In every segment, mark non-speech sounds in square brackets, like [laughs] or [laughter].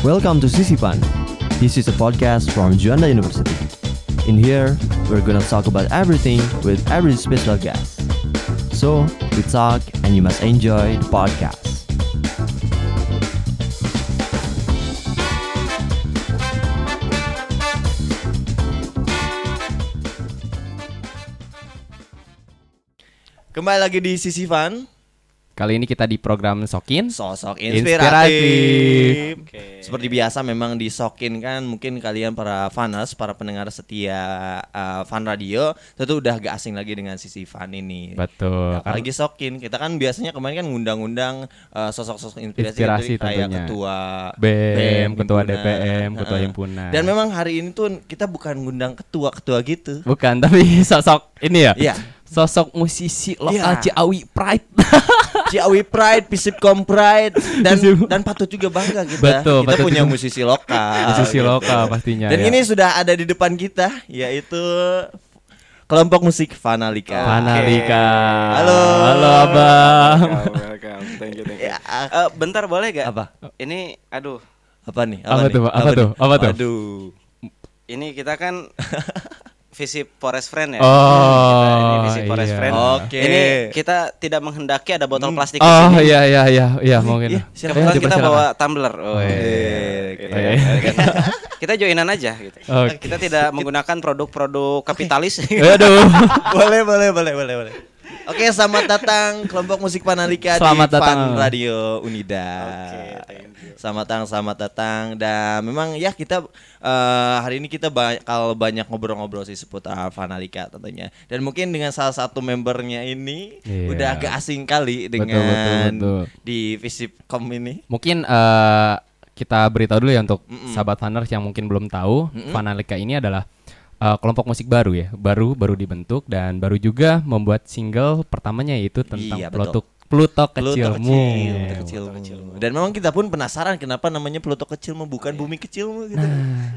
Welcome to Sisipan. This is a podcast from Juanda University. In here, we're gonna talk about everything with every special guest. So, we talk and you must enjoy the podcast. Kembali lagi di Sisipan, Kali ini kita di program Sokin. sosok Inspiratif. inspiratif. Seperti biasa memang di Sokin kan mungkin kalian para fanas, para pendengar setia uh, Fan Radio tentu udah gak asing lagi dengan sisi Fan ini. Betul. Apalagi Sokin, kita kan biasanya kemarin kan ngundang-undang uh, sosok-sosok inspirasi, Inspirasi dari kayak tentunya. ketua BEM, ketua himpunan. DPM, ketua himpunan. Dan memang hari ini tuh kita bukan ngundang ketua-ketua gitu. bukan, [laughs] tapi sosok ini ya. Iya. Sosok musisi lokal Iya. Ciawi Pride. [laughs] Ciawi Pride, Pisipkom Pride dan Pisip- dan patut juga bangga kita. Betul, kita patut punya juga. musisi lokal. musisi gitu. lokal pastinya. Dan ya. ini sudah ada di depan kita yaitu kelompok musik Vanalika. Vanalika. Halo. Halo Abang. Welcome, welcome. Thank you, thank you. Ya, Eh, bentar boleh gak? Apa? Ini, aduh, apa nih? Apa nih? tuh, Pak? Apa tuh? Apa tuh? Aduh. ini kita kan [laughs] visi Forest Friend ya. Oh, Kita ini visi Forest iya. Friend. Oke. Ini kita tidak menghendaki ada botol plastik di Oh sini. iya iya iya iya mungkin. Iya. Kebetulan kita bawa tumbler. Oh, Eh, gitu. Oh, iya. kita joinan aja gitu. Oke. Kita tidak menggunakan produk-produk kapitalis. Aduh. [laughs] boleh, boleh, boleh, boleh, boleh. Oke, selamat datang kelompok musik Vanalika Selamat di Fan datang. Radio Unida. Oke, thank you. Selamat datang, selamat datang. Dan memang ya kita eh, hari ini kita bakal banyak ngobrol-ngobrol sih seputar Vanalika tentunya. Dan mungkin dengan salah satu membernya ini Iya. udah agak asing kali Betul, dengan betul, betul. di Visipcom ini. Mungkin eh, kita beritahu dulu ya untuk Mm-mm. sahabat faners yang mungkin belum tahu, Vanalika ini adalah eh, kelompok musik baru ya, baru baru dibentuk dan baru juga membuat single pertamanya yaitu tentang Iya. Pluto Pluto kecilmu. kecil, Pluto kecilmu. Dan memang kita pun penasaran kenapa namanya Pluto kecilmu bukan bumi kecilmu gitu.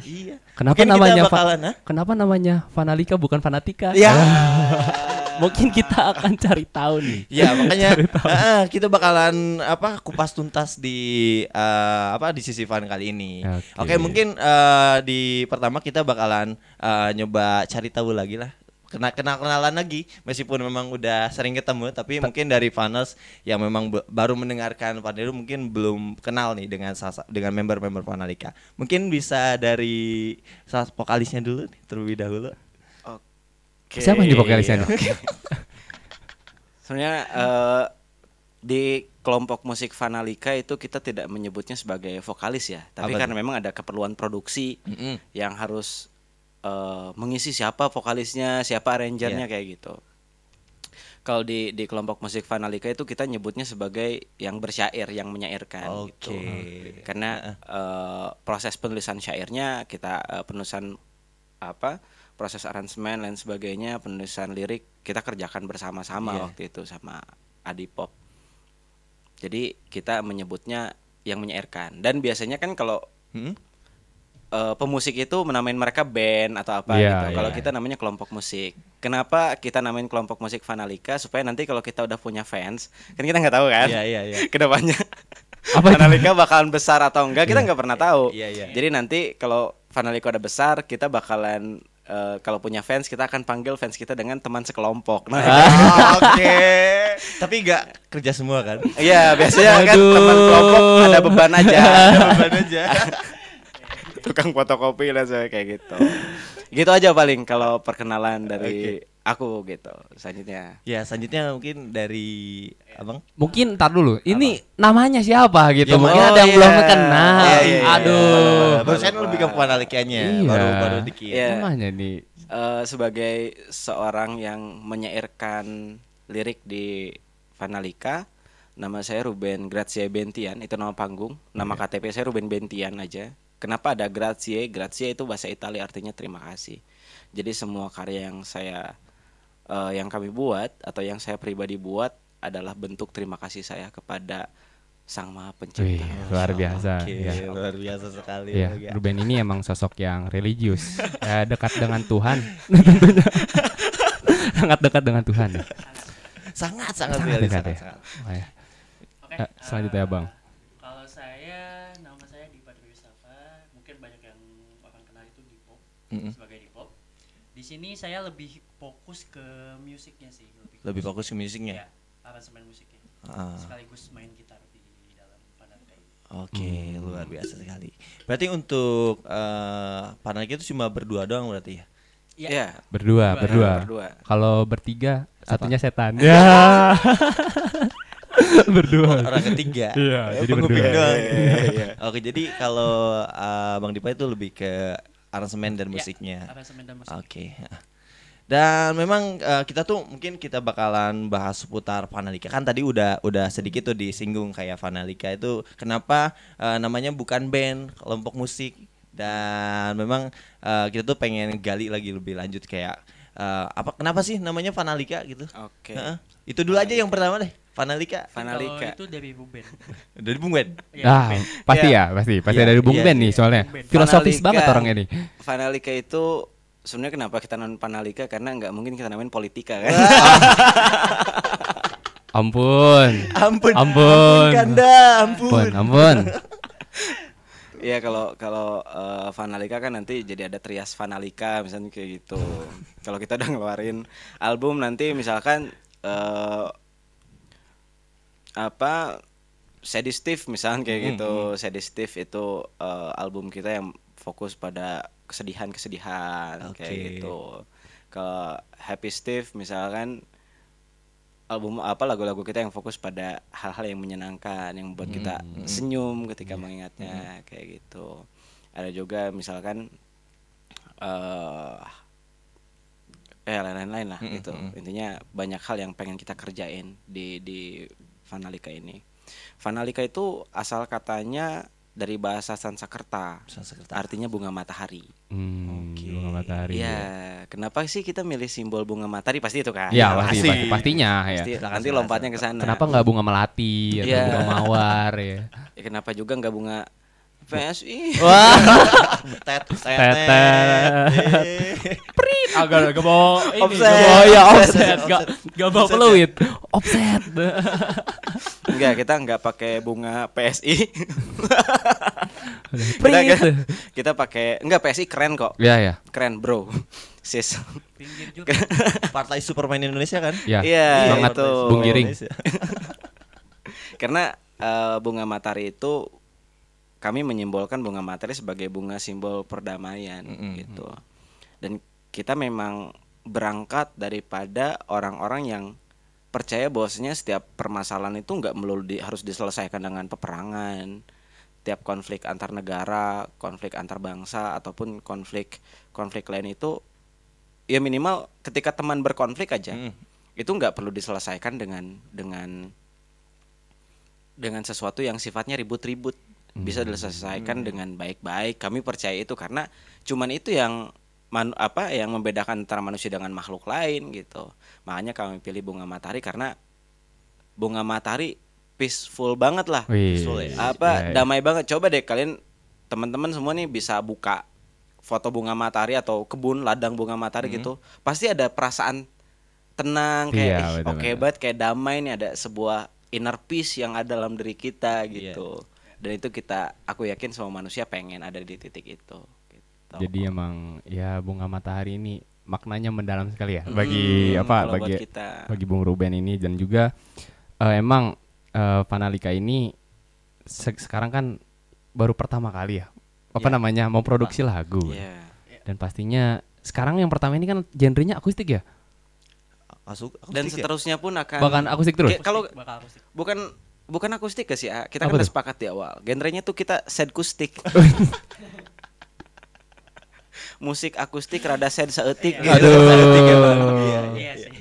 iya. Kenapa Mungkin namanya bakalan, hah? Kenapa namanya Vanalika bukan Fanatika? Ya. [laughs] Mungkin kita [laughs] akan cari tahu nih. Ya makanya ah, kita bakalan apa kupas tuntas di eh, apa di sisi fan kali ini. Oke, Oke. mungkin eh, di pertama kita bakalan eh, nyoba cari tahu lagi lah. Kena kenal kenalan lagi meskipun memang udah sering ketemu tapi mungkin dari fans yang memang baru mendengarkan Panelu mungkin belum kenal nih dengan sasa- dengan member-member Panalika. Mungkin bisa dari salah vokalisnya dulu nih, terlebih dahulu. Oke. Siapa yang di vokalisnya? Sebenarnya eh, di kelompok musik Vanalika itu kita tidak menyebutnya sebagai vokalis ya, tapi Apa karena memang ada keperluan produksi Mm-mm. yang harus eh, mengisi siapa vokalisnya, siapa arrangernya Iya. kayak gitu. Kalau di di kelompok musik Vanalika itu kita nyebutnya sebagai yang bersyair, yang menyairkan gitu. Oke. Karena eh, proses penulisan syairnya kita eh, penulisan apa? Proses aransemen lain sebagainya, penulisan lirik kita kerjakan bersama-sama Iya. waktu itu sama Adi Pop. Jadi kita menyebutnya yang menyairkan. Dan biasanya kan kalau Hmm? eh, pemusik itu menamain mereka band atau apa Iya, gitu. Kalau iya. kita namanya kelompok musik. Kenapa kita namain kelompok musik Vanalika supaya nanti kalau kita udah punya fans, kan kita nggak tahu kan? Iya, iya, iya. [laughs] Ke depannya [laughs] Apa? Vanalika bakalan besar atau enggak kita nggak pernah tahu. Iya, iya. Jadi nanti kalau Vanalika udah besar, kita bakalan eh, kalau punya fans kita akan panggil fans kita dengan teman sekelompok. Nah, Ah, [laughs] Oke. Tapi nggak kerja semua kan? iya biasanya kan Aduh. teman kelompok ada beban [laughs] aja. Beban aja. tukang fotokopi lah saya kayak gitu gitu aja paling kalau perkenalan dari aku gitu selanjutnya Ya selanjutnya mungkin dari abang. Mungkin ntar dulu. Ini namanya siapa gitu? Ya, Mungkin oh, ada yang iya. belum kenal. Iya, iya, iya. Aduh. Baru saya lebih ke Vanalikianya. Iya. Baru baru dikit. Iya. Namanya nih. Eh, sebagai seorang yang menyairkan lirik di Vanalika nama saya Ruben Grazie Bentian itu nama panggung nama KTP saya Ruben Bentian aja kenapa ada Grazie Grazie itu bahasa Italia artinya terima kasih jadi semua karya yang saya eh, yang kami buat atau yang saya pribadi buat adalah bentuk terima kasih saya kepada Sang Maha Wih, Pencipta luar biasa. Ya. luar biasa sekali. Iya, ya. Ruben ini emang sosok yang religius, ya, [laughs] dekat dengan [laughs] Tuhan, tentunya. [laughs] sangat dekat dengan Tuhan. Ya. Sangat sangat Sangat dekat sangat, ya. sangat. Oh, ya. Oke. Eh, selanjutnya, Bang. Kalau saya nama saya Dipa Triwisata. sebagai di pop. Di sini saya lebih fokus ke musiknya sih, lebih, Lebih fokus ke musiknya. ya, aransemen musiknya. Ah. Sekaligus main gitar di dalam ini. Oke, luar biasa sekali. Berarti untuk eh Panalika itu cuma berdua doang berarti ya? Iya. Berdua, berdua. Berdua. Kalau bertiga, satunya setan. [laughs] Ya. [laughs] berdua. Orang ketiga. Iya, Eh, jadi berdua. doang. Iya, Oke, jadi kalau eh, Bang Dipa itu lebih ke aransemen dan Ya, musiknya. aransemen dan musik. Oke. Dan memang eh, kita tuh mungkin kita bakalan bahas seputar Vanalika. Kan tadi udah udah sedikit tuh disinggung kayak Vanalika itu kenapa eh, namanya bukan band, kelompok musik. Dan memang eh, kita tuh pengen gali lagi lebih lanjut kayak eh, apa kenapa sih namanya Vanalika gitu. Oke. Heeh. Itu dulu aja yang pertama deh. Vanalika. Vanalika. Kalau itu dari Buben. [laughs] Dari Bung Ben. Ya, Ah, pasti Iya. ya, pasti. Pasti Iya, dari Bung iya, Ben nih iya. soalnya. Bung Ben. Filosofis Vanalika- banget orang ini. Vanalika itu sebenarnya kenapa kita namain Panalika karena nggak mungkin kita namain politika kan. [laughs] Ampun. Ampun. Ampun. Kanda, Ampun, ampun. ampun. [laughs] Iya kalau kalau eh, Vanalika kan nanti jadi ada trias Vanalika misalnya kayak gitu. kalau kita udah ngeluarin album nanti misalkan eh apa Sedistif misalnya kayak Hmm, gitu. Sedistif itu eh, album kita yang fokus pada kesedihan-kesedihan Oke. kayak gitu. Kalau Happy Steve misalkan album apa lagu-lagu kita yang fokus pada hal-hal yang menyenangkan yang membuat kita senyum ketika mengingatnya kayak gitu. Ada juga misalkan eh eh lain-lain lah gitu. intinya banyak hal yang pengen kita kerjain di di Vanalika ini. Vanalika itu asal katanya dari bahasa Sanskerta Sanskerta. artinya bunga matahari Hmm, Oke. bunga matahari. Iya, ya. kenapa sih kita milih simbol bunga matahari? Pasti itu kan? Iya, pasti, pasti. pasti, pastinya ya. Pasti, nanti lompatnya ke sana. Kenapa nggak bunga melati atau Iya. bunga mawar ya? [laughs] Ya, kenapa juga nggak bunga PSI? Wah, Tet, Tetet. Eh. agak agak bawa ini, Offset. nggak bawa ya offset, nggak nggak bawa peluit, offset. Enggak, kita nggak pakai bunga PSI. kita Prit. kita pakai enggak PSI keren kok. Ya ya, Keren, Bro. Sis. Pinggir juga. Partai Superman Indonesia kan? ya. Iya, Semangat itu. Bung Giring. [laughs] Karena eh, bunga matahari itu kami menyimbolkan bunga matahari sebagai bunga simbol perdamaian Mm-mm. gitu. Dan kita memang berangkat daripada orang-orang yang percaya bahwasanya setiap permasalahan itu nggak melulu di- harus diselesaikan dengan peperangan. Tiap konflik antar negara, konflik antar bangsa ataupun konflik konflik lain itu ya minimal ketika teman berkonflik aja Mm. itu nggak perlu diselesaikan dengan dengan dengan sesuatu yang sifatnya ribut-ribut bisa diselesaikan dengan baik-baik. Kami percaya itu karena cuman itu yang man- apa yang membedakan antara manusia dengan makhluk lain gitu. Makanya kami pilih bunga matahari karena bunga matahari peaceful banget lah. Wih, Peaceful ya. apa ya, ya. damai banget. Coba deh kalian teman-teman semua nih bisa buka foto bunga matahari atau kebun ladang bunga matahari gitu pasti ada perasaan tenang kayak Iya, "Ih, betul, oke betul. banget kayak damai nih ada sebuah inner peace yang ada dalam diri kita gitu dan itu kita aku yakin semua manusia pengen ada di titik itu gitu. Jadi emang ya bunga matahari ini maknanya mendalam sekali ya bagi Hmm, apa kalau buat bagi kita. bagi Bung Ruben ini dan juga eh, emang eh, Vanalika ini se- sekarang kan baru pertama kali ya apa Ya. namanya memproduksi lagu Iya. dan pastinya sekarang yang pertama ini kan genrenya akustik ya Masuk dan akustik ya? seterusnya pun akan bahkan akustik terus kalau bakal akustik. bukan bukan akustik ke sih ah. kita Apa kan udah tuh? sepakat di awal genrenya tuh kita sad akustik [laughs] musik akustik rada sad seetik gitu. aduh Iya sih.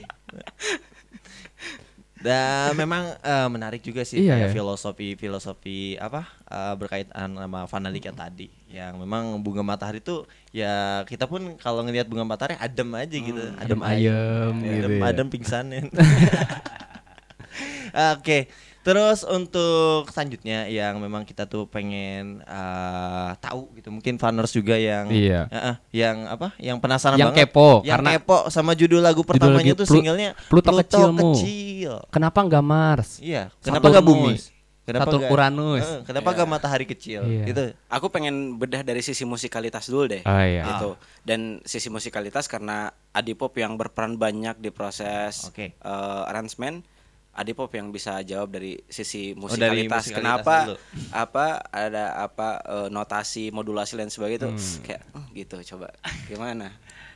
Dan memang eh, menarik juga sih Iya, ya. filosofi filosofi apa eh, berkaitan sama Vanalika tadi yang memang bunga matahari itu ya kita pun kalau ngelihat bunga matahari adem aja gitu adem ayem gitu adem, ya. adem pingsanin [laughs] [laughs] Oke, terus untuk selanjutnya yang memang kita tuh pengen eh, tahu gitu, mungkin fanners juga yang Iya. eh, eh, yang apa, yang penasaran Yang banget, kepo, yang karena kepo sama judul lagu pertamanya lagu tuh Plu- singlenya Pluto Kecilmu. Kecil. kenapa nggak Mars Iya, kenapa nggak bumi? Saturnus. Saturn nggak- Uranus. Eh, kenapa gak matahari kecil? Iya. Gitu. Aku pengen bedah dari sisi musikalitas dulu deh. Oh, iya. Gitu. Dan sisi musikalitas karena Adipop yang berperan banyak di proses Oke. eh, arrangement, Adipop yang bisa jawab dari sisi Oh, dari musikalitas. musikalitas Kenapa dulu. apa ada apa eh, notasi, modulasi dan sebagainya itu Hmm. kayak "Hmm, gitu coba. Gimana?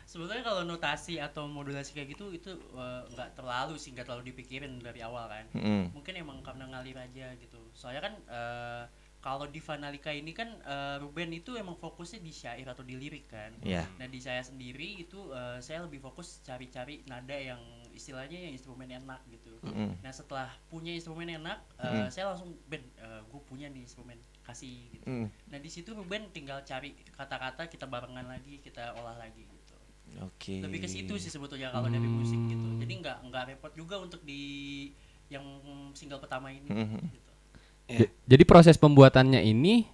Sebetulnya kalau notasi atau modulasi kayak gitu itu eh, nggak terlalu sih nggak terlalu dipikirin dari awal kan. Mm-mm. Mungkin emang karena ngalir aja gitu. Soalnya kan eh, kalau di Vanalika ini kan eh, Ruben itu emang fokusnya di syair atau di lirik kan. Iya. Nah di saya sendiri itu eh, saya lebih fokus cari-cari nada yang istilahnya yang instrumen enak gitu. Mm-mm. Nah setelah punya instrumen enak, eh, saya langsung Ben, gue punya nih instrumen kasih gitu. Mm. Nah di situ Ruben tinggal cari kata-kata kita barengan lagi, kita olah lagi gitu. Oke. Lebih ke situ sih sebetulnya kalau dari musik gitu. Jadi nggak nggak repot juga untuk di yang single pertama ini Mhm. gitu. Ya. J- Jadi proses pembuatannya ini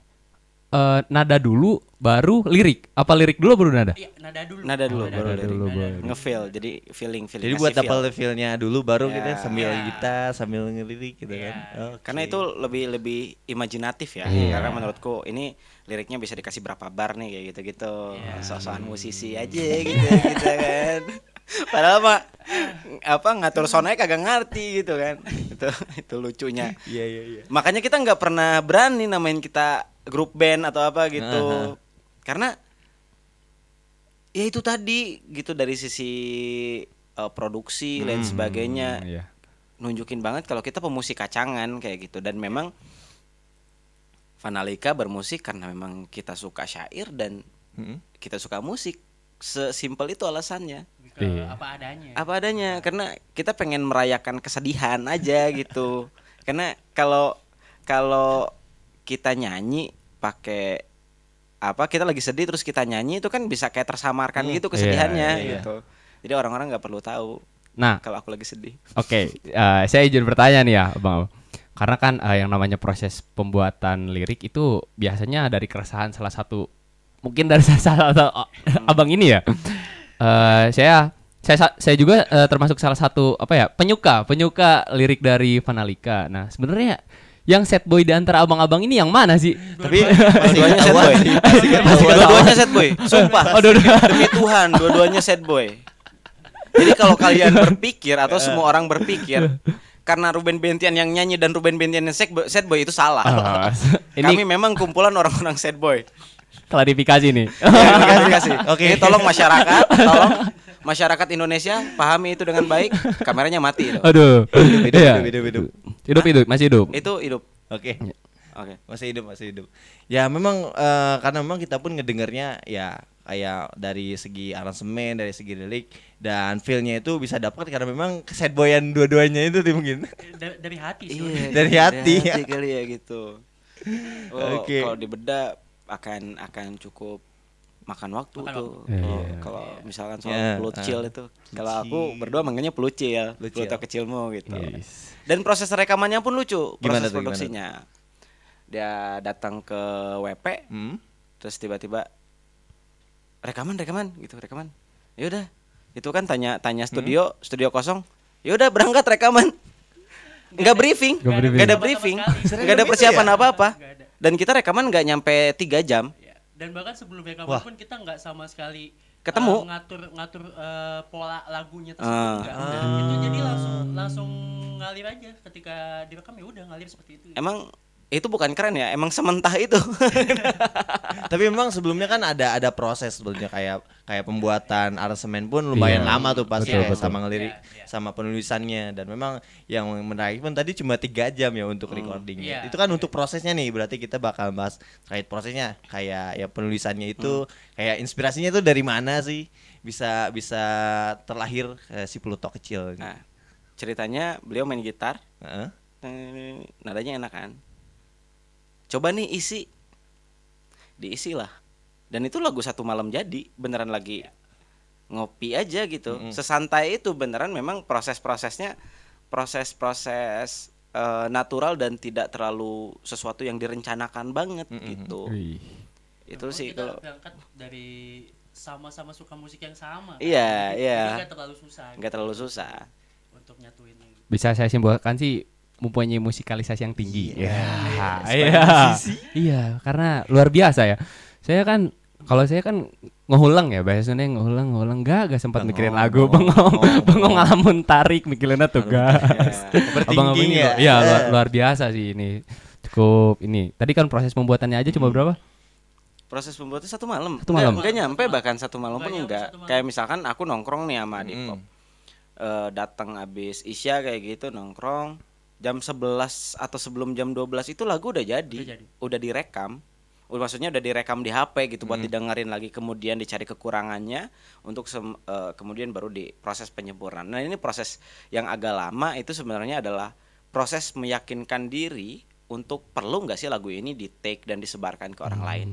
eh, nada dulu baru lirik. Apa lirik dulu baru nada? Iya, nada dulu. Nada dulu, Nada baru dulu, lirik. dulu, nada. Ngefeel, jadi feeling feeling. Jadi buat feel. double feel-nya dulu baru Ya. kita sambil Ya. gitar sambil ngelirik gitu Ya. kan. Oke. Karena itu lebih lebih imajinatif ya. Iya. Karena menurutku ini liriknya bisa dikasih berapa bar nih kayak gitu-gitu. Iya. Sosokan musisi aja [laughs] gitu gitu kan. Padahal mah apa ngatur sonanya kagak ngerti gitu kan. Itu itu lucunya. Iya iya iya. Makanya kita nggak pernah berani namain kita grup band atau apa gitu. Karena ya itu tadi gitu dari sisi eh, produksi dan sebagainya Iya. nunjukin banget kalau kita pemusik kacangan kayak gitu dan memang Vanalika bermusik karena memang kita suka syair dan Mm-mm. kita suka musik sesimpel itu alasannya ke Iya. apa adanya. apa adanya karena kita pengen merayakan kesedihan aja [laughs] gitu karena kalau kalau kita nyanyi pakai apa kita lagi sedih terus kita nyanyi itu kan bisa kayak tersamarkan Hmm. gitu kesedihannya Iya, iya. gitu jadi orang-orang nggak perlu tahu Nah, kalau aku lagi sedih Oke, eh, saya izin bertanya nih ya, Bang. Karena kan eh, yang namanya proses pembuatan lirik itu biasanya dari keresahan salah satu mungkin dari [laughs] salah satu oh, abang ini ya. Eh, saya saya sa- saya juga eh, termasuk salah satu apa ya penyuka penyuka lirik dari Vanalika. Nah sebenarnya yang set boy di antara abang-abang ini yang mana sih? Tapi [laughs] dua-duanya set boy. Dua-duanya set boy. Sumpah. Oh, dua-dua. demi Tuhan dua-duanya sad boy. Jadi kalau kalian berpikir atau semua orang berpikir karena Ruben Bentian yang nyanyi dan Ruben Bentian yang sad boy, sad boy itu salah. Ah, kami ini memang kumpulan orang-orang sad boy klarifikasi nih. Ya, dikasih kasih Oke. Ini tolong masyarakat tolong masyarakat Indonesia pahami itu dengan baik kameranya mati itu Aduh. hidup, Iya. hidup, hidup, hidup. Hidup hidup masih hidup. itu hidup Oke. oke Masih hidup, masih hidup. Ya memang eh, karena memang kita pun ngedengarnya ya kayak dari segi aransemen, dari segi lirik dan feel-nya itu bisa dapat karena memang sad boyan dua-duanya itu tuh mungkin. dari, dari hati sih. Iya, Dari hati, ya. kali ya gitu. [laughs] Oh, Oke. Kalau dibedah akan akan cukup makan waktu Makan tuh. waktu. Kalau Iya. kalau misalkan soal Ya, pelucil ah. itu. Kalau aku berdua manggilnya pelucil, Pelucil. Pluto kecilmu gitu. Yes. Dan proses rekamannya pun lucu, Gimana proses tuh, gimana produksinya. Dia datang ke WP, Hmm? terus tiba-tiba rekaman rekaman gitu rekaman ya udah itu kan tanya tanya studio studio kosong ya udah berangkat rekaman nggak briefing Nggak briefing. nggak ada briefing sekali. nggak ada persiapan apa apa Nggak ada. Dan kita rekaman nggak nyampe tiga jam Ya. Dan bahkan sebelum rekaman Wah. pun kita nggak sama sekali Ketemu. eh, ngatur ngatur eh, pola lagunya tersebut Ah. enggak. Itu jadi langsung langsung ngalir aja ketika direkam ya udah ngalir seperti itu. emang itu bukan keren ya emang sementah itu [laughs] Tapi memang sebelumnya kan ada ada proses sebelumnya kayak kayak pembuatan aransemen pun lumayan Iya. lama tuh pasti Betul, kayak betul. sama ngelirik Iya, iya. sama penulisannya dan memang yang menarik pun tadi cuma tiga jam ya untuk recordingnya. Iya. Itu kan untuk prosesnya nih berarti kita bakal bahas terkait prosesnya kayak ya penulisannya itu kayak inspirasinya itu dari mana sih bisa bisa terlahir eh, si Pluto kecil. nah ceritanya beliau main gitar Heeh. Eh, nadanya enak kan coba nih isi diisi lah dan itu lagu satu malam jadi beneran lagi ngopi aja gitu sesantai itu beneran memang proses-prosesnya proses-proses eh, natural dan tidak terlalu sesuatu yang direncanakan banget gitu Wih. itu Walaupun sih kita kalau berangkat dari sama-sama suka musik yang sama. kan. Iya, Jadi- iya. Nggak terlalu susah nggak terlalu susah untuk nyatuin. Bisa saya simpulkan sih mempunyai musikalisasi yang tinggi. Iya. Ya, sebagai iya. musisi. Iya, karena luar biasa ya. Saya kan kalau saya kan ngehulang ya biasanya ngehulang ngehulang gak gak sempat Bengong, mikirin lagu bengong, bengong ngalamun tarik mikirinnya tuh gas abang abang ini ya. iya luar, luar biasa sih ini cukup ini tadi kan proses pembuatannya aja cuma berapa Proses pembuatan satu malam. Satu malam? Enggak, nyampe bahkan satu malam pun Enggak. Kayak misalkan aku nongkrong nih sama Adik Mm. Pop. Eh, datang abis Isya kayak gitu nongkrong jam 11 atau sebelum jam 12 itu lagu udah jadi. Udah jadi. Udah direkam. Udah maksudnya udah direkam di HP gitu buat didengerin lagi kemudian dicari kekurangannya untuk sem- eh, kemudian baru diproses penyempurnaan. Nah, ini proses yang agak lama itu sebenarnya adalah proses meyakinkan diri untuk perlu nggak sih lagu ini di take dan disebarkan ke orang lain.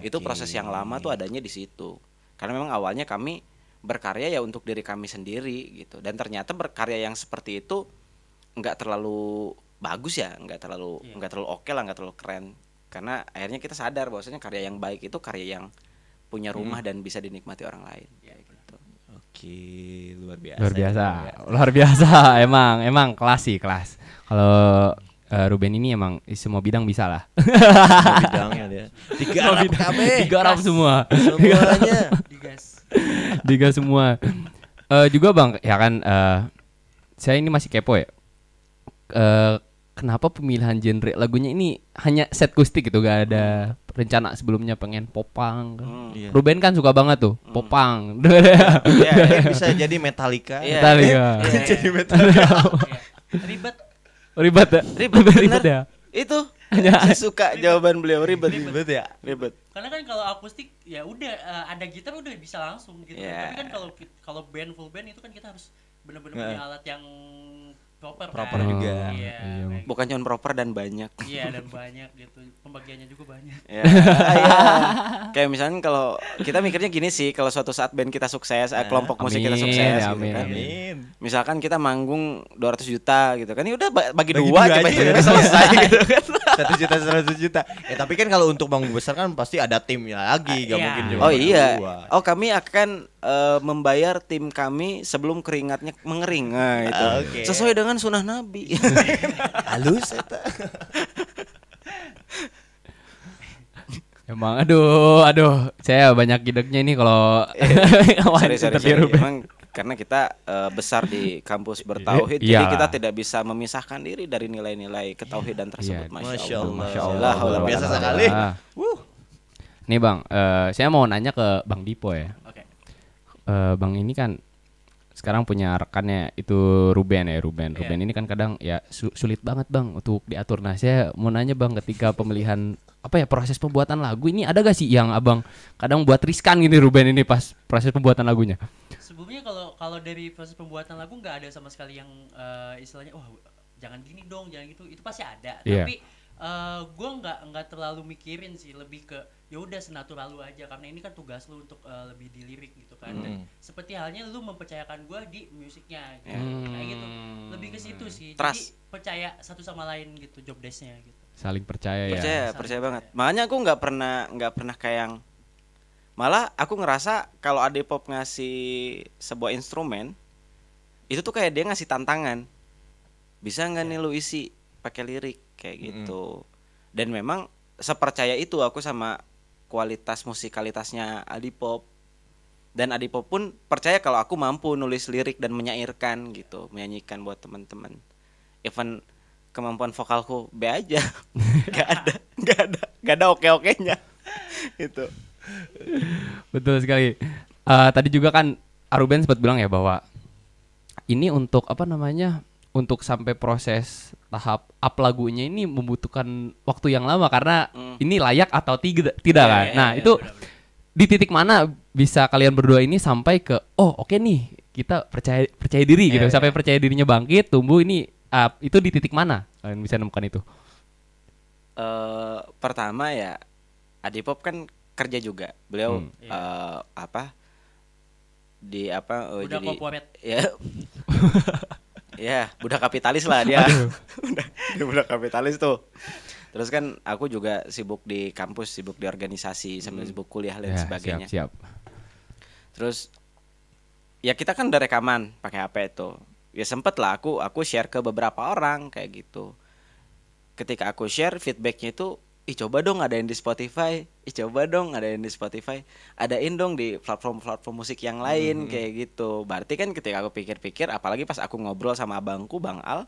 Itu proses yang lama tuh adanya di situ. Karena memang awalnya kami berkarya ya untuk diri kami sendiri gitu. Dan ternyata berkarya yang seperti itu nggak terlalu bagus ya, nggak terlalu Iya. nggak terlalu oke lah, nggak terlalu keren. Karena akhirnya kita sadar bahwasanya karya yang baik itu karya yang punya rumah dan bisa dinikmati orang lain. Iya, Kayak gitu. Oke, luar biasa. luar biasa luar biasa. luar [laughs] biasa emang emang kelas sih kelas kalau eh, Ruben ini emang di semua bidang bisa lah Semua bidangnya dia. [laughs] Tiga Arab KB. digarap semua Semuanya. [laughs] digas Diga semua. Eh juga bang, ya kan eh saya ini masih kepo ya. Eh kenapa pemilihan genre lagunya ini hanya set kustik gitu, gak ada rencana sebelumnya pengen popang. kan? Hmm. Iya. Ruben kan suka banget tuh popang. Iya, Mungkin bisa [laughs] jadi Metallica. Iya. Metallica. [laughs] Iya. jadi Metallica. Iya. [laughs] ribet Ribet ya? Ribet, Ribet ya? Itu saya suka jawaban beliau ribet. Ribet ya. Ribet. karena kan kalau akustik ya udah eh, ada gitar udah bisa langsung gitu Iya. tapi kan kalau kalau band full band itu kan kita harus benar-benar Iya. punya alat yang proper Proper kan. juga. iya Iya. kayak Bukan cuma proper dan banyak. gitu. iya dan banyak gitu pembagiannya juga banyak Ya, iya. Kayak misalnya kalau kita mikirnya gini sih, kalau suatu saat band kita sukses, eh, kelompok musik kita Amin, sukses, gitu amin, kan. amin. Amin. Misalkan kita manggung 200 juta gitu kan, ya udah ba- bagi, Bagi dua, dua aja cepet ya. selesai gitu [laughs] kan. Satu juta seratus juta. Eh tapi kan kalau untuk bangun besar kan pasti ada timnya lagi, gak Iya. mungkin cuma Oh iya. berdua. Oh kami akan eh, membayar tim kami sebelum keringatnya mengering. Nah, itu. Oke. Sesuai dengan sunnah Nabi. [laughs] Halus eta. Emang aduh, aduh, saya banyak gideknya ini kalau [laughs] sorry, sorry, interview sorry. Ruben. Emang karena kita eh, besar di kampus bertauhid, Iya. jadi kita tidak bisa memisahkan diri dari nilai-nilai ketauhidan tersebut. Iya. Masya, Masya Allah. Allah. Masya Allah. Allah, biasa sekali. Ah. Wuh. Nih bang, eh, saya mau nanya ke Bang Dipo ya. Eh, bang ini kan sekarang punya rekannya itu Ruben ya Ruben. Iya. Ruben ini kan kadang ya su- sulit banget bang untuk diatur. Nah saya mau nanya bang ketika pemilihan apa ya proses pembuatan lagu ini ada gak sih yang abang kadang buat riskan gini Ruben ini pas proses pembuatan lagunya? sebelumnya kalau kalau dari proses pembuatan lagu nggak ada sama sekali yang eh, istilahnya wah jangan gini dong jangan gitu itu pasti ada Iya. tapi eh gue nggak nggak terlalu mikirin sih lebih ke ya udah senatural lu aja karena ini kan tugas lu untuk eh, lebih dilirik gitu kan Dan Mm. seperti halnya lu mempercayakan gue di musiknya gitu Hmm. kayak gitu lebih ke situ sih Trust. jadi percaya satu sama lain gitu job desknya gitu Saling percaya ya. percaya Saling percaya percaya. banget makanya aku nggak pernah nggak pernah kayak yang malah aku ngerasa kalau Ade Pop ngasih sebuah instrumen itu tuh kayak dia ngasih tantangan bisa nggak nih lu isi pakai lirik kayak gitu. Dan memang sepercaya itu aku sama kualitas musikalitasnya Adi Pop. Dan Adi Pop pun percaya kalau aku mampu nulis lirik dan menyairkan gitu menyanyikan buat teman-teman. Even kemampuan vokalku B aja. [laughs] Nggak ada nggak ada nggak ada oke oke nya [laughs] gitu. Betul sekali. Eh, tadi juga kan Aruben sempat bilang ya bahwa ini untuk apa namanya untuk sampai proses tahap up lagunya ini membutuhkan waktu yang lama karena Hmm. ini layak atau tidak tidak Iya, kan. iya, nah iya, itu benar-benar. di titik mana bisa kalian berdua ini sampai ke oh oke nih kita percaya percaya diri gitu. Iya, sampai percaya dirinya bangkit tumbuh ini up. Itu di titik mana kalian bisa nemukan itu? Eh pertama ya Adi Pop kan kerja juga. Beliau Hmm. eh, apa? Di apa eh, udah jadi [laughs] ya ya budak kapitalis lah dia. [laughs] Udah dia budak kapitalis tuh. Terus kan aku juga sibuk di kampus sibuk di organisasi sambil sibuk kuliah dan Ya, sebagainya. siap siap. Terus ya kita kan udah rekaman pakai HP itu ya sempet lah aku aku share ke beberapa orang kayak gitu. Ketika aku share feedbacknya itu ih coba dong adain di Spotify ih coba dong adain di Spotify adain dong di platform-platform musik yang lain kayak gitu berarti kan ketika aku pikir-pikir apalagi pas aku ngobrol sama abangku Bang Al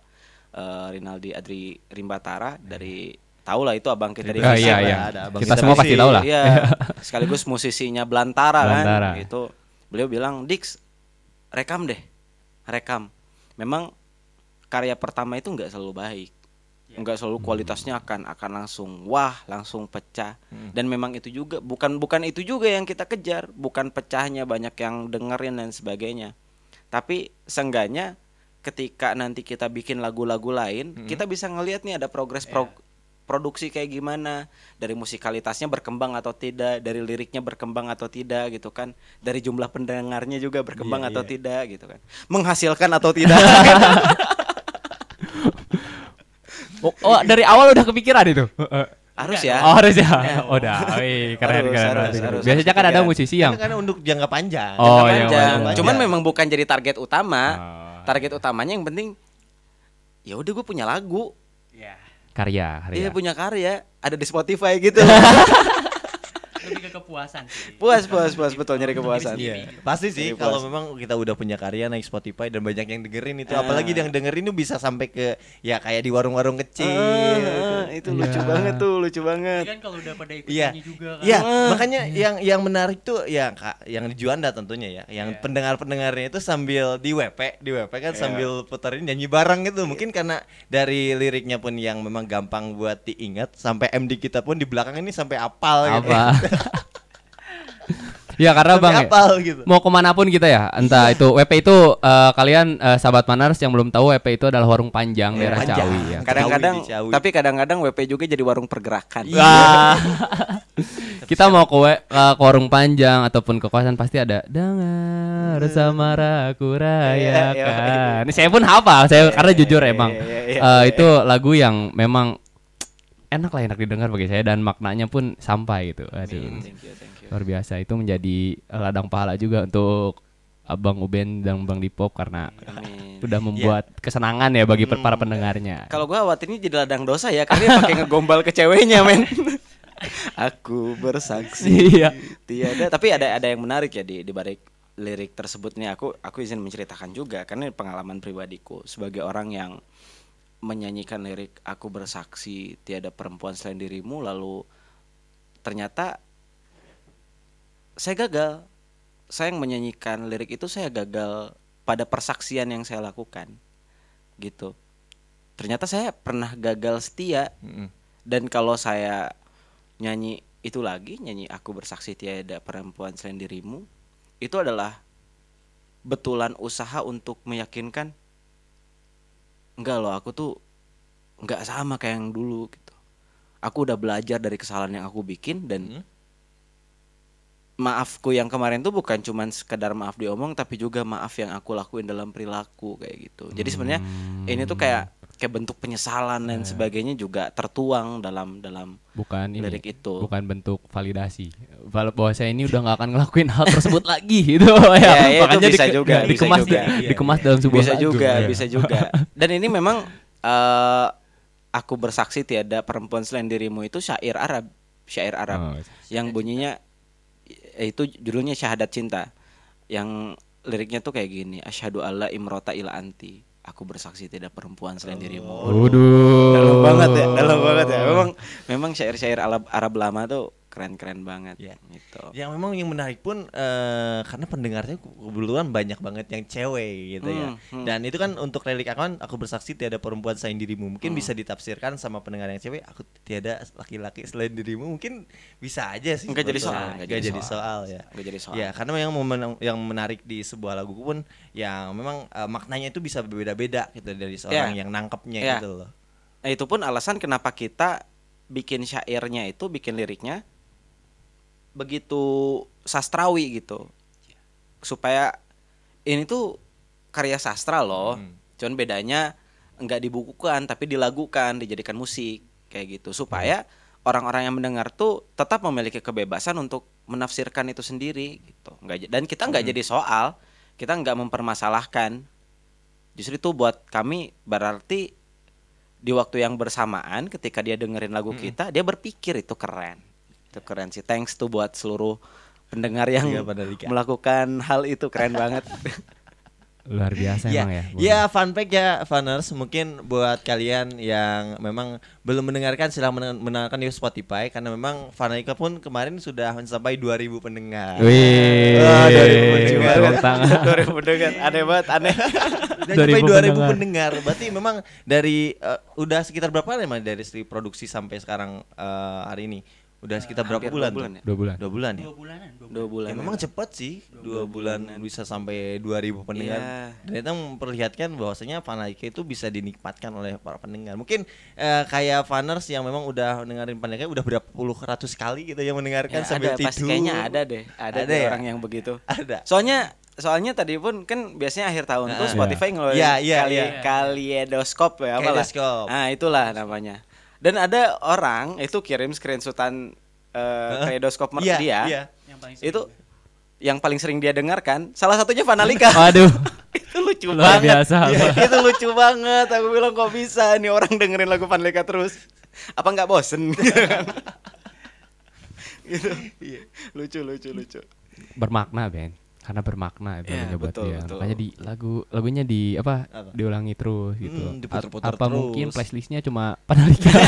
eh, Rinaldi Adri Rimbatara dari tahu lah itu abang kita di Ah, Fisik iya iya. ada Abang Kita kita semua pasti tahu lah. Iya, [laughs] sekaligus musisinya Belantara, Belantara. kan. Itu beliau bilang, "Dix, rekam deh. Rekam." Memang karya pertama itu nggak selalu baik. Nggak selalu kualitasnya akan akan langsung wah, langsung pecah. Dan memang itu juga bukan bukan itu juga yang kita kejar, bukan pecahnya banyak yang dengerin dan sebagainya. Tapi seenggaknya ketika nanti kita bikin lagu-lagu lain, kita bisa ngelihat nih ada progres pro- produksi kayak gimana, dari musikalitasnya berkembang atau tidak, dari liriknya berkembang atau tidak gitu kan, dari jumlah pendengarnya juga berkembang atau tidak gitu kan, menghasilkan atau tidak. [laughs] Oh, oh, dari awal udah kepikiran itu. harus ya. Oh, harus ya. Oh, udah. Wih, keren Harus, keren. harus, keren. harus, Biasanya harus kan ada musisi yang Kan karena untuk jangka panjang. Oh, Jangka iya, panjang. panjang. Cuman memang bukan jadi target utama. Ah. Target utamanya yang penting ya udah gue punya lagu, ya karya, iya karya. punya karya, ada di Spotify gitu. [laughs] lebih ke kepuasan sih puas, puas, puas betul nyari kepuasan. Iya, pasti sih kalau memang kita udah punya karya naik Spotify dan banyak yang dengerin itu, Ah. apalagi yang dengerin itu bisa sampai ke ya kayak di warung-warung kecil. Ah, itu lucu Iya. banget tuh, lucu banget. kan kalau udah pada ikut Iya, nyanyi juga kan iya. Makanya yang yang menarik tuh ya kak, yang di Juanda tentunya ya, yang Iya. pendengar-pendengarnya itu sambil di WP, di WP kan Iya. sambil puterin nyanyi bareng gitu. Mungkin karena dari liriknya pun yang memang gampang buat diingat, sampai MD kita pun di belakang ini sampai apal gitu. [laughs] Ya karena bang ya, apal gitu. mau ke mana pun kita ya entah itu WP itu eh, kalian eh, sahabat Manars yang belum tahu WP itu adalah warung panjang daerah Panjang. Ciawi ya Kadang-kadang, Ciawi. tapi kadang-kadang WP juga jadi warung pergerakan. Iya. Wah. [laughs] kita mau ke, we- ke ke warung panjang ataupun ke kosan pasti ada dengar Iya, iya, rayakan. Ini saya pun hafal, saya karena jujur iya, emang iya, iya, eh, itu lagu yang memang enak lah enak didengar bagi saya dan maknanya pun sampai gitu. Aduh. Thank you, thank you. Luar biasa itu menjadi ladang pahala juga untuk Abang Uben dan Bang Dipop karena Amin. udah membuat kesenangan ya bagi Hmm. para pendengarnya. Kalau gua khawatirnya jadi ladang dosa ya karena pakai ngegombal ke ceweknya, men. [laughs] Aku bersaksi Iya. tiada tapi ada ada yang menarik ya di di balik lirik tersebut nih aku aku izin menceritakan juga karena ini pengalaman pribadiku sebagai orang yang menyanyikan lirik aku bersaksi tiada perempuan selain dirimu lalu ternyata saya gagal. Saya yang menyanyikan lirik itu saya gagal pada persaksian yang saya lakukan gitu. Ternyata saya pernah gagal setia. Mm-mm. dan kalau saya nyanyi itu lagi nyanyi aku bersaksi tiada perempuan selain dirimu itu adalah betulan usaha untuk meyakinkan enggak loh aku tuh enggak sama kayak yang dulu gitu aku udah belajar dari kesalahan yang aku bikin dan Hmm. maafku yang kemarin tuh bukan cuman sekedar maaf diomong tapi juga maaf yang aku lakuin dalam perilaku kayak gitu jadi sebenarnya ini tuh kayak kayak bentuk penyesalan dan sebagainya juga tertuang dalam dalam bukan ini lirik itu. bukan bentuk validasi Val- bahwa saya ini udah nggak akan ngelakuin hal tersebut lagi [laughs] gitu ya, Ya, ya, itu makanya bisa dike- juga, bisa dikemas juga. di- dikemas dalam sebuah bisa lagu. juga Ya. bisa juga [laughs] dan ini memang eh, aku bersaksi tiada perempuan selain dirimu itu syair Arab syair Arab Oh, yang bunyinya eh, itu judulnya syahadat cinta yang liriknya tuh kayak gini asyhadu alla imrota ila anti aku bersaksi tidak perempuan selain dirimu. Waduh. dalam banget ya dalam banget ya. Memang memang syair-syair Arab Arab lama tuh keren-keren banget Iya. gitu Yang memang yang menarik pun eh, karena pendengarnya kebetulan banyak banget yang cewek gitu ya. Hmm, hmm. Dan itu kan untuk relik akan aku bersaksi tiada perempuan selain dirimu. Hmm. Mungkin bisa ditafsirkan sama pendengar yang cewek aku tiada laki-laki selain dirimu. Mungkin bisa aja sih. Nggak jadi soal, nggak Nggak jadi jadi soal ya. Nggak jadi soal Ya, karena yang momen yang menarik di sebuah lagu pun yang memang eh, maknanya itu bisa berbeda-beda gitu dari seorang Ya. yang nangkepnya Ya. gitu loh. Nah itu pun alasan kenapa kita bikin syairnya itu, bikin liriknya begitu sastrawi gitu, supaya ini tuh karya sastra loh. Hmm. Cuman bedanya nggak dibukukan tapi dilagukan, dijadikan musik kayak gitu, supaya orang-orang yang mendengar tuh tetap memiliki kebebasan untuk menafsirkan itu sendiri gitu. Nggak dan kita nggak jadi soal, kita nggak mempermasalahkan Justru itu buat kami berarti di waktu yang bersamaan ketika dia dengerin lagu kita, dia berpikir itu keren. Itu keren sih. Thanks tuh buat seluruh pendengar yang Iya, Mandalika. melakukan hal itu keren [laughs] banget. Luar biasa Ya, emang ya. ya fun fact ya Funners mungkin buat kalian yang memang belum mendengarkan silahkan men- mendengarkan di Spotify karena memang Fanalika pun kemarin sudah mencapai 2000 pendengar. Wih. Wah, 2000 pendengar. Tepuk tangan. [laughs] 2000 pendengar, aneh banget, aneh. [laughs] Udah sampai 2000 2000 pendengar. pendengar. Berarti memang dari eh, udah sekitar berapa lama dari produksi sampai sekarang eh, hari ini? Udah sekitar berapa bulan? dua bulan tuh? ya? Dua bulan. Dua bulan ya. dua bulanan dua, Dua bulan. Ya, memang cepat sih, dua bulan bisa sampai 2000 pendengar. Iya. Dan itu memperlihatkan bahwasanya Fanalika itu bisa dinikmatkan oleh para pendengar. Mungkin eh, kayak faners yang memang udah dengerin Fanalika udah berapa puluh ratus kali gitu yang mendengarkan Ya, sambil ada, tidur. pasti kayaknya ada deh, ada, Ada deh ya? orang yang begitu. Ada. Soalnya soalnya tadi pun kan biasanya akhir tahun tuh Ah. Spotify ngeluarin Iya, iya, kali, iya. Kaleidoskop ya. Kaleidoskop. Nah, itulah namanya. Dan ada orang itu kirim screenshotan uh, kaleidoskop mer- Iya, dia. iya. yang paling sering Itu gue. yang paling sering dia dengarkan salah satunya Vanalika. [laughs] Waduh. [laughs] itu lucu Luar banget. biasa, Iya, [laughs] itu lucu banget. Aku bilang kok bisa nih orang dengerin lagu Vanalika terus. Apa nggak bosen? gitu. Iya. Lucu lucu lucu. bermakna Ben karena bermakna itu Iya, lagunya buat betul, dia betul. makanya di lagu lagunya di apa, Apa? diulangi terus gitu Hmm, diputer-puter apa mungkin terus. playlistnya cuma Panalika [laughs]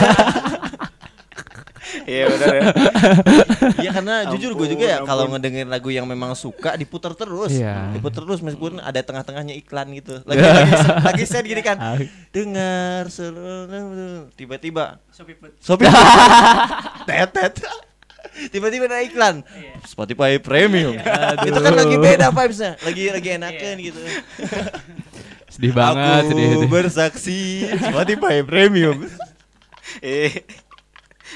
Iya benar ya. [laughs] Iya karena jujur gue Ampun, juga ya ampun. kalau ngedengerin lagu yang memang suka diputar terus, Iya. diputar terus meskipun ada tengah-tengahnya iklan gitu. [laughs] Lagi lagi, lagi set gini kan. Dengar seluruh tiba-tiba Sopi. Shopee tetet. Tiba-tiba ada iklan Spotify Premium. Itu kan lagi beda vibesnya, lagi lagi enakan gitu. [laughs] sedih banget Aku sedih, sedih. bersaksi Spotify Premium. [laughs] Eh.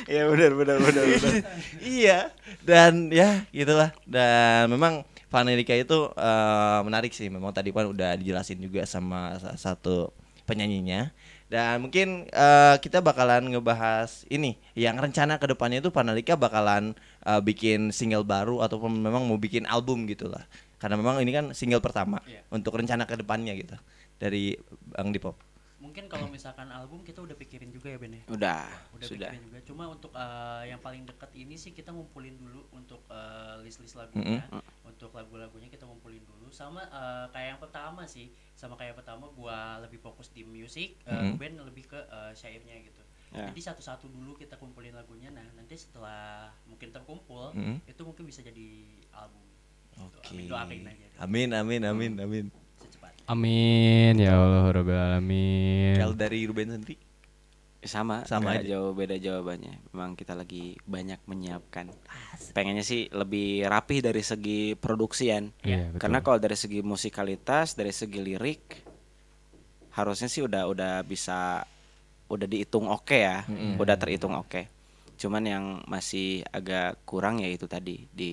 Iya benar benar benar benar. iya dan ya gitulah dan memang Vanilika itu eh, menarik sih memang tadi kan udah dijelasin juga sama satu penyanyinya. Dan mungkin eh, kita bakalan ngebahas ini yang rencana ke depannya itu Vanilika bakalan eh, bikin single baru ataupun memang mau bikin album gitulah karena memang ini kan single pertama Iya. untuk rencana ke depannya gitu dari Bang Dipo mungkin kalau misalkan album kita udah pikirin juga ya Ben ya? Udah, udah sudah. pikirin juga. Cuma untuk eh, yang paling dekat ini sih kita ngumpulin dulu untuk eh, list-list lagunya. Untuk lagu-lagunya kita ngumpulin dulu sama eh, kayak yang pertama sih sama kayak yang pertama gua lebih fokus di musik eh, Mm-mm. band lebih ke eh, syairnya gitu. Ya. jadi satu-satu dulu kita kumpulin lagunya. Nah nanti setelah mungkin terkumpul Mm-mm. itu mungkin bisa jadi album. Oke. Amin, doain aja amin amin amin amin. Secepatnya amin ya Allah Rabbil alamin. Kalau dari Ruben sendiri Sama, Sama nggak aja. jauh beda jawabannya. Memang kita lagi banyak menyiapkan. Pengennya sih lebih rapih dari segi produksian. Iya, betul. Karena kalau dari segi musikalitas, dari segi lirik, harusnya sih udah udah bisa udah dihitung oke ya, udah terhitung oke. Cuman yang masih agak kurang ya itu tadi di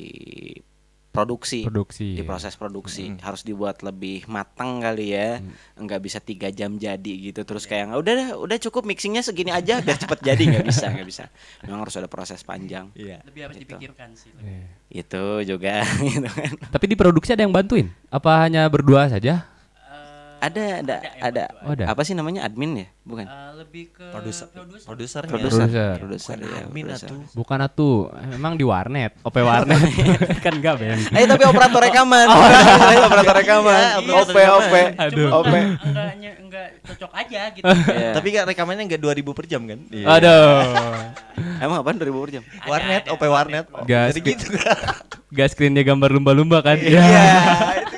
produksi. produksi. Di ya. proses produksi. Harus dibuat lebih matang kali ya. Nggak bisa tiga jam jadi gitu. Terus kayak udah dah, udah cukup mixingnya segini aja biar cepet jadi. Nggak bisa nggak bisa. Memang harus ada proses panjang. Iya. Lebih harus Gitu. dipikirkan sih lebih. Iya. itu juga [laughs] gitu kan. Tapi di produksi ada yang bantuin? Apa hanya berdua saja Ada ada ada, Oh, ada. apa sih namanya admin ya bukan Eh, lebih ke produser produser. produsernya produser Produser. produser Bukan ya admin atuh. bukan atuh memang di warnet OP warnet [laughs] kan enggak Ben Eh tapi operator rekaman. [laughs] [laughs] Operator rekaman. Iya, operator OP rekaman. OP. Aduh. Cuma OP. enggak, enggak, enggak cocok aja gitu. Iya. Tapi kan rekamannya enggak 2000 per jam kan? aduh Emang apaan 2000 per jam? Warnet, ada, OP warnet. Gas. Jadi gitu gas screennya gambar lumba-lumba kan Iya, itu Ya,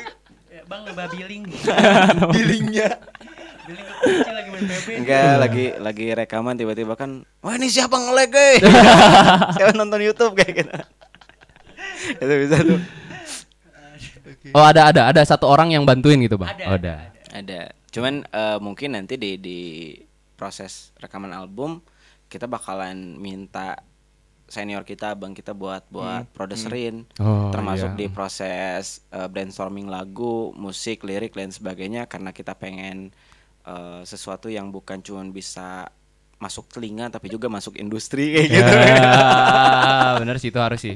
bang ngebah billing. [laughs] billingnya. billing kekunci lagi main. Enggak, lagi lagi rekaman tiba-tiba kan, wah ini siapa nge-lag eh? [laughs] Siapa nonton YouTube kayak gitu. Itu bisa tuh. oh ada ada ada satu orang yang bantuin gitu bang Ada, oh, ada, ada. Ada. Cuman eh, mungkin nanti di di proses rekaman album kita bakalan minta senior kita, abang kita buat buat produserin. Oh, termasuk iya. di proses eh, brainstorming lagu, musik, lirik dan sebagainya karena kita pengen eh, sesuatu yang bukan cuman bisa masuk telinga tapi juga masuk industri kayak gitu. Ya, [laughs] bener sih itu harus sih.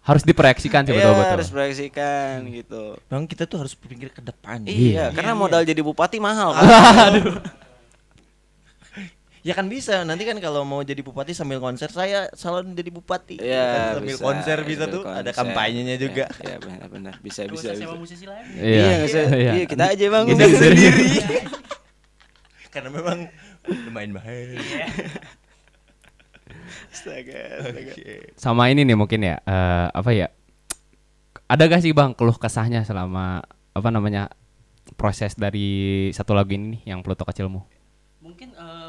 harus diproyeksikan sih Iya, betul betul. harus proyeksikan gitu. Bang kita tuh harus berpikir ke depan. Iya, karena modal jadi bupati mahal. [laughs] Pak. Ya kan bisa. Nanti kan kalau mau jadi bupati sambil konser saya salon jadi bupati. Iya, Kan sambil bisa, konser bisa sambil tuh ada konser. kampanyenya juga. Iya, benar-benar bisa Gak bisa. usah sewa bisa. musisi lagi. Iya, nggak usah. Iya. Iya, kita aja bang. Kita sendiri. [laughs] Karena memang lumayan mahal. [laughs] Astaga, astaga. Sama ini nih mungkin ya eh, apa ya? Ada gak sih bang keluh kesahnya selama apa namanya proses dari satu lagu ini nih yang Pluto kecilmu? Mungkin eh,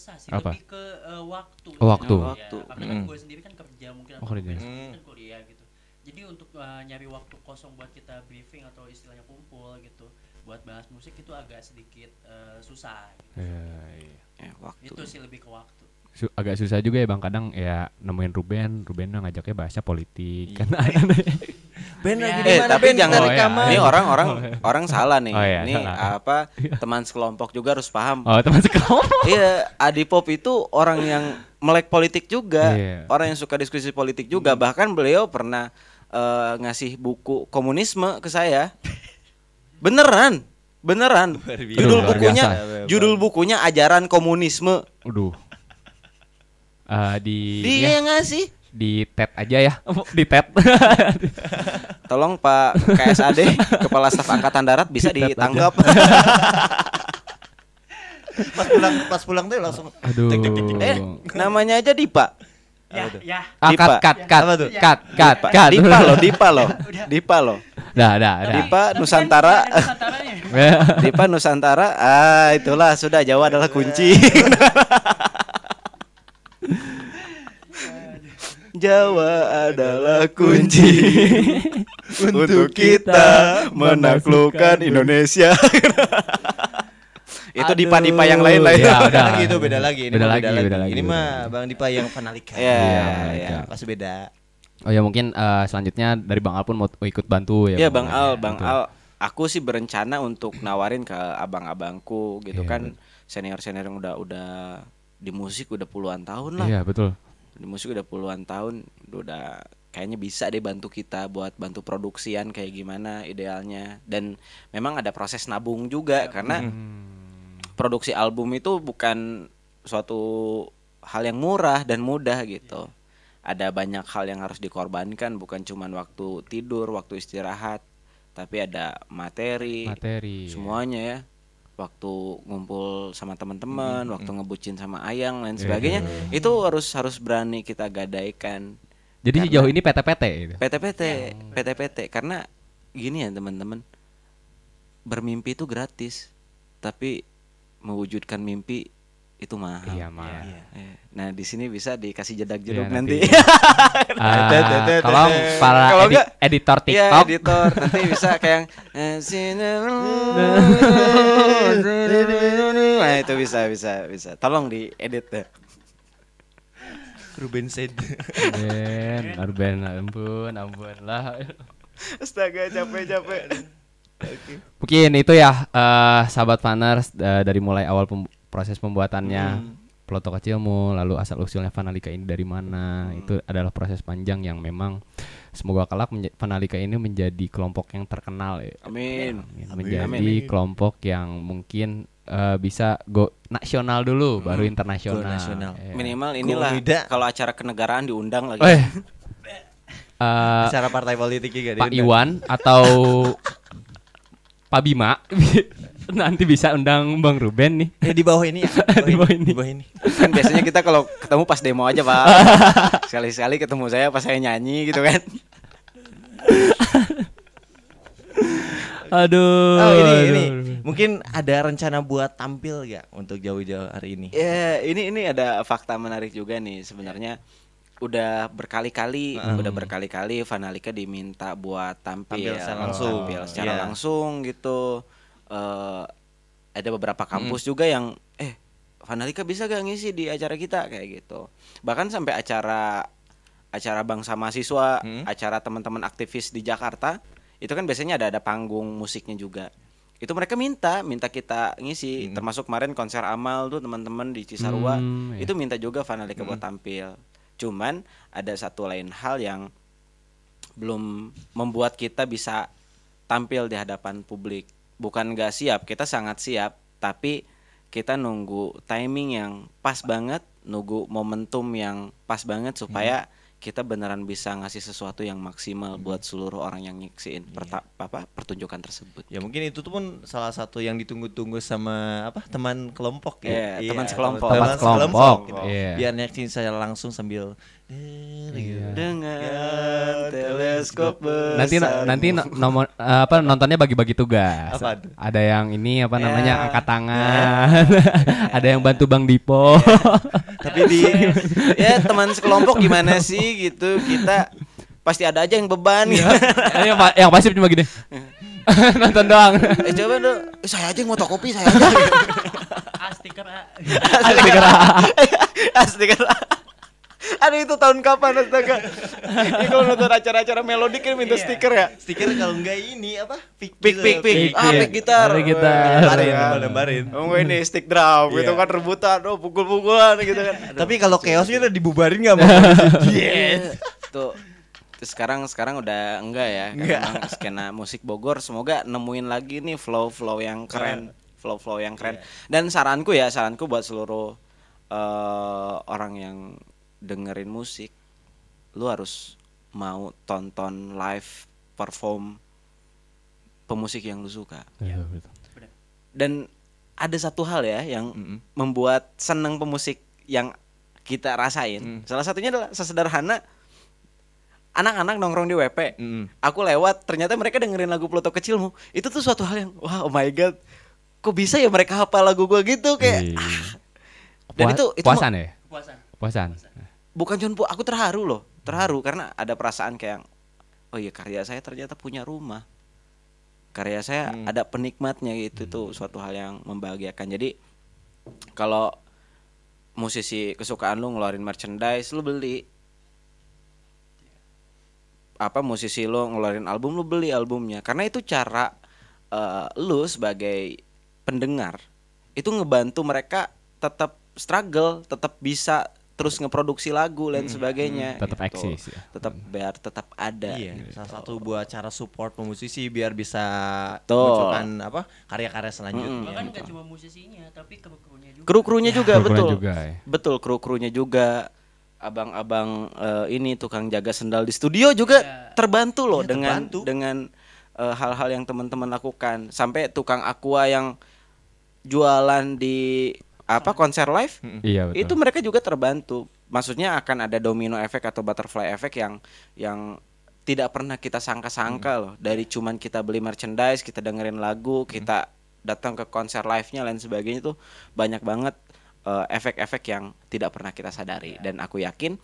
kesah sih, Apa? lebih ke eh, waktu. Oh, waktu. Ya, Waktu. karena kan gue sendiri kan kerja mungkin Oh, atau kerja. gue Hmm. kan kuliah gitu. Jadi untuk eh, nyari waktu kosong buat kita briefing atau istilahnya kumpul gitu, buat bahas musik itu agak sedikit eh, susah. Gitu. Ya, waktu. Itu sih lebih ke waktu. Su- agak susah juga ya bang kadang ya nemuin Ruben Ruben ngajaknya bahasnya politik kan [laughs] Ben Ya. lagi Eh, tapi Ben? jangan Oh, iya. rekaman. Ini orang-orang orang salah nih. Oh, iya, ini salah. apa teman sekelompok juga harus paham. oh teman sekelompok Iya, Adipop itu orang yang melek politik juga, Iya. orang yang suka diskusi politik juga. Bahkan beliau pernah eh, ngasih buku komunisme ke saya. Beneran, beneran. Judul bukunya, judul bukunya ajaran komunisme. Aduh Eh, di Dia ya, yang ngasih. di TED aja ya di TED [laughs] Tolong Pak KSAD, [laughs] Kepala Staf Angkatan Darat bisa Ditet aja. ditanggap. [laughs] pas pulang pas pulang tuh langsung aduh eh, namanya aja Dipa. Ya, ya. ah, Dipa. cut cut cut tuh? cut cut Dipa, cut Dipa loh, Dipa loh. Dipa loh. dah dah dah Dipa kan Nusantara. Dipa Nusantara. Ah, itulah sudah Jawa adalah kunci. Jawa adalah kunci untuk kita menaklukkan Indonesia. [laughs] Itu Dipa-Dipa yang lain lah Ya, ya. udah. beda lagi itu beda lagi ini Beda mah lagi, beda lagi, ini beda mah lagi. Bang Dipa yang Vanalika Iya, Iya, iya. pasti beda oh ya mungkin eh, selanjutnya dari bang Al pun mau ikut bantu ya Iya Bang Al, Bang Betul. Al, aku sih berencana untuk nawarin ke abang-abangku gitu Iya, kan senior-senior yang udah udah di musik udah puluhan tahun lah. iya betul Di musik udah puluhan tahun udah kayaknya bisa deh bantu kita buat bantu produksian kayak gimana idealnya dan memang ada proses nabung juga karena produksi album itu bukan suatu hal yang murah dan mudah gitu. Ada banyak hal yang harus dikorbankan bukan cuman waktu tidur, waktu istirahat, tapi ada materi, materi semuanya ya. Waktu ngumpul sama teman-teman, waktu ngebucin sama ayang lain Iya. sebagainya, itu harus harus berani kita gadaikan. jadi sejauh ini PT-PT gitu PT-PT, PT-PT karena gini ya teman-teman. Bermimpi itu gratis, tapi mewujudkan mimpi itu mahal. iya mah Eh, Nah di sini bisa dikasih jedak Iya, jeruk nanti. nanti. [laughs] Ah, tolong para Kalau edi- editor Iya TikTok editor nanti bisa kayak eh, sini- Nah itu bisa bisa bisa. Tolong diedit deh. Ruben said Ben, Arben, ampun, ampun lah. Astaga capek capek. Mungkin itu ya eh, sahabat Faners eh, dari mulai awal pem- proses pembuatannya. Ploto kecilmu lalu asal usulnya Vanalika ini dari mana. Itu adalah proses panjang yang memang semoga kelak menja- Vanalika ini menjadi kelompok yang terkenal ya. Amin. menjadi Amin. kelompok yang mungkin eh, bisa go nasional dulu baru internasional. Go nasional. Eh. Minimal inilah kalau acara kenegaraan diundang lagi. eh. [laughs] Eh, acara partai politik juga Pak Iwan atau [laughs] Pak Bima [laughs] nanti bisa undang Bang Ruben nih. Eh, di bawah ini ya [laughs] Di bawah ini. di bawah ini Kan biasanya kita kalau ketemu pas demo aja pak. [laughs] Sekali-sekali ketemu saya pas saya nyanyi gitu kan. Aduh. oh ini aduh, ini mungkin ada rencana buat tampil gak untuk jauh-jauh hari ini Ya ini ini ada fakta menarik juga nih sebenarnya. Udah berkali-kali, udah berkali-kali Vanalika diminta buat tampil, Tampil secara langsung. tampil secara Iya. langsung gitu. Eh ada beberapa kampus juga yang eh Vanalika bisa gak ngisi di acara kita kayak gitu. Bahkan sampai acara acara bangsa mahasiswa, Hmm. acara teman-teman aktivis di Jakarta, itu kan biasanya ada ada panggung musiknya juga. Itu mereka minta, minta kita ngisi, termasuk kemarin konser Amal tuh teman-teman di Cisarua, Hmm, iya. itu minta juga Vanalika buat tampil. Cuman ada satu lain hal yang belum membuat kita bisa tampil di hadapan publik. Bukan nggak siap, kita sangat siap, tapi kita nunggu timing yang pas banget, nunggu momentum yang pas banget supaya kita beneran bisa ngasih sesuatu yang maksimal buat seluruh orang yang nyaksiin perta- apa pertunjukan tersebut. Ya mungkin itu tuh pun salah satu yang ditunggu-tunggu sama apa teman kelompok Iya, teman sekelompok. teman Teman sekelompok, gitu. iya. Biar nyaksiin saya langsung sambil eh, gitu. Dengan teleskop Nanti besar. nanti no- nomor apa nontonnya bagi-bagi tugas. Apa tuh? Ada yang ini apa Ya. namanya angkat tangan. [laughs] Ada yang bantu Bang Dipo. tapi di ya teman sekelompok gimana sih gitu kita pasti ada aja yang beban [laughs] gitu. yang, yang pasif cuma gini. [laughs] Nonton doang. eh coba dong eh, saya aja yang fotokopi saya aja ah stiker ah. asli kan [laughs] Aduh itu tahun kapan astaga Ini kalau nonton acara-acara melodik kan minta stiker ya Stiker kalau enggak ini apa? Pick Pik pik pik Pik, Ah pik. pik gitar Pik gitar. Gambarin, Ya. gambarin. Oh enggak ini stick drum Iya. Itu kan rebutan Oh pukul-pukulan gitu kan Tapi kalau chaosnya udah dibubarin enggak mau? [laughs] Yes. Tuh. Terus sekarang sekarang udah enggak ya. Karena Enggak. emang skena musik Bogor semoga nemuin lagi nih flow-flow yang keren, flow-flow yang keren. Dan saranku ya, saranku buat seluruh eh, orang yang dengerin musik, lu harus mau tonton live perform pemusik yang lu suka. Dan ada satu hal ya yang membuat seneng pemusik yang kita rasain. Salah satunya adalah sesederhana anak-anak nongkrong di WP. Mm. Aku lewat, ternyata mereka dengerin lagu Pluto kecilmu. Itu tuh suatu hal yang wah oh my god. Kok bisa ya mereka hafal lagu gua gitu kayak Iya. ah. Dan Pua- itu itu puasan ya? Kepuasan. Puasan. Bukan cuma aku terharu loh. Terharu karena ada perasaan kayak oh iya karya saya ternyata punya rumah. Karya saya Hmm. ada penikmatnya gitu tuh suatu hal yang membahagiakan. Jadi kalau musisi kesukaan lu ngeluarin merchandise lu beli apa musisi lu ngeluarin album lu beli albumnya karena itu cara eh, lu sebagai pendengar itu ngebantu mereka tetap struggle tetap bisa terus ngeproduksi lagu dan sebagainya Tetap gitu. eksis ya. tetap biar tetap ada Iya, gitu. salah satu buat cara support pemusisi biar bisa Betul. munculkan apa karya-karya selanjutnya. Bahkan gitu. nggak cuma musisinya, tapi kru-krunya juga. kru-krunya juga Kru-krunya betul juga, ya. betul kru-krunya juga abang-abang eh, ini tukang jaga sendal di studio juga Iya. terbantu loh Iya, dengan terbantu. dengan eh, hal-hal yang teman-teman lakukan sampai tukang aqua yang jualan di apa konser live Iya betul. itu mereka juga terbantu. Maksudnya akan ada domino efek atau butterfly efek yang yang tidak pernah kita sangka-sangka loh. Dari cuman kita beli merchandise kita dengerin lagu kita datang ke konser live-nya lain sebagainya itu banyak banget eh, efek-efek yang tidak pernah kita sadari. Dan aku yakin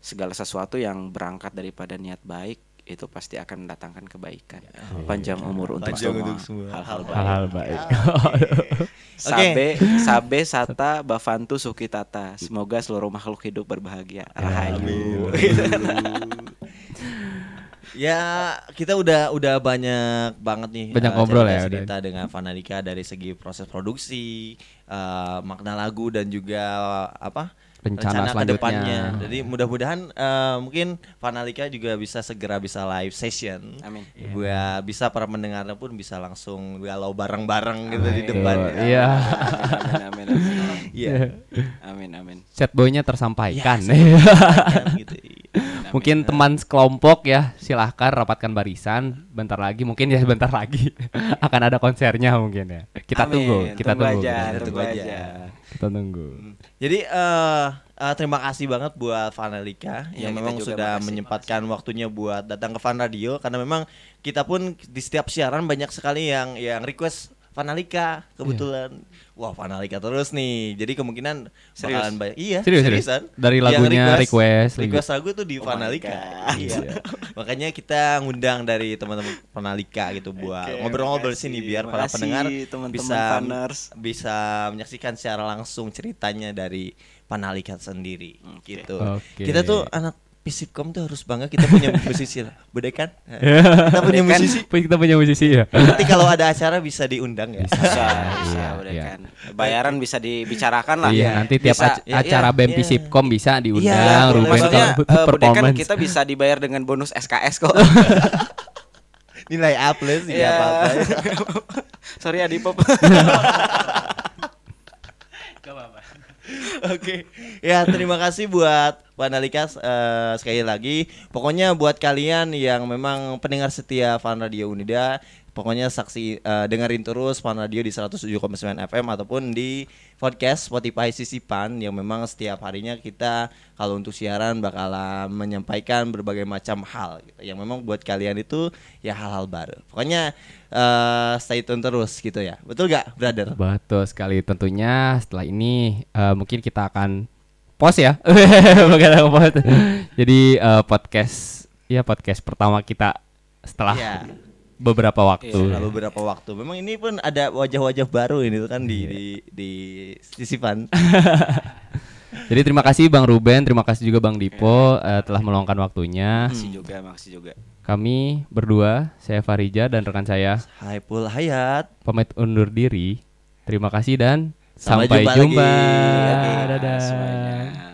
segala sesuatu yang berangkat daripada niat baik itu pasti akan mendatangkan kebaikan panjang umur untuk Panjang semua, untuk semua. hal-hal baik hal-hal baik. [laughs] Sabe, sabe, sata, bafantu, sukitata. Semoga seluruh makhluk hidup berbahagia. Rahayu. [laughs] Ya kita udah udah banyak banget nih Banyak eh, ngobrol ya, cerita dengan Vanalika dari segi proses produksi, eh, makna lagu dan juga apa Rencana ke selanjutnya. depannya. Jadi mudah-mudahan eh, mungkin Vanalika juga bisa segera bisa live session. Amin. Buat bisa para pendengarnya pun bisa langsung galau bareng-bareng gitu di Amin. depan. Iya. Amin, amin, amin. Iya. Amin, amin. Set boy-nya tersampaikan. gitu. mungkin teman sekelompok ya silahkan rapatkan barisan bentar lagi mungkin ya bentar lagi [laughs] akan ada konsernya mungkin ya kita Amin. tunggu kita tunggu tunggu, aja, kita tunggu tunggu aja. aja. kita tunggu Jadi eh eh, terima kasih banget buat Vanalika Iya, yang memang sudah makasih. menyempatkan waktunya buat datang ke Fan Radio karena memang kita pun di setiap siaran banyak sekali yang yang request Vanalika kebetulan. Wah, Vanalika terus nih. Jadi kemungkinan Serius? bakalan banyak. Iya, Serius, serius? seriusan. Dari Yang lagunya request, request lagu tuh di Oh my Vanalika. God. Iya. [laughs] Makanya kita ngundang dari teman-teman Vanalika gitu buat Oke, ngobrol-ngobrol sini biar para Makasih, pendengar teman-teman bisa Faners. bisa menyaksikan secara langsung ceritanya dari Panalika sendiri gitu. Oke. Kita tuh anak Pisipkom tuh harus bangga kita punya musisi lah. Bude kan? [laughs] kita punya kan? musisi. kita punya musisi ya. Nanti kalau ada acara bisa diundang ya. bisa bisa [laughs] Iya, udah iya. kan bayaran bisa dibicarakan lah Iya, nanti tiap Bisa- ac- iya, acara iya, BEM iya. Pisipkom bisa Iya, diundang. Ruben maksudnya kalau eh, [laughs] Bude kan performance. kita bisa dibayar dengan bonus SKS kok Nilai A plus tidak Iya. apa-apa. sorry Adi Pop Gak apa-apa. Oke. Ya, terima kasih buat Pak Nalikas eh, sekali lagi. Pokoknya buat kalian yang memang pendengar setia Fan Radio Unida, pokoknya saksi eh, dengerin terus Fan Radio di 107,9 FM ataupun di podcast Spotify Sisipan yang memang setiap harinya kita kalau untuk siaran bakalan menyampaikan berbagai macam hal gitu. Yang memang buat kalian itu ya hal-hal baru. Pokoknya eh, stay tune terus gitu ya. Betul gak, brother? Betul sekali tentunya setelah ini eh, mungkin kita akan pause ya. [laughs] Bukan pause. Jadi eh, podcast ya podcast pertama kita setelah Iya. Beberapa waktu. Setelah beberapa waktu. Memang ini pun ada wajah-wajah baru ini tuh kan di di di sisipan. [laughs] Jadi terima kasih Bang Ruben, terima kasih juga Bang Dipo eh, telah meluangkan waktunya. makasih juga makasih juga Kami berdua, saya Farija dan rekan saya Hai Pul Hayat. pamit undur diri. Terima kasih dan Sampai sampai, jumpa jumpa. lagi. Oke. Dadah. semuanya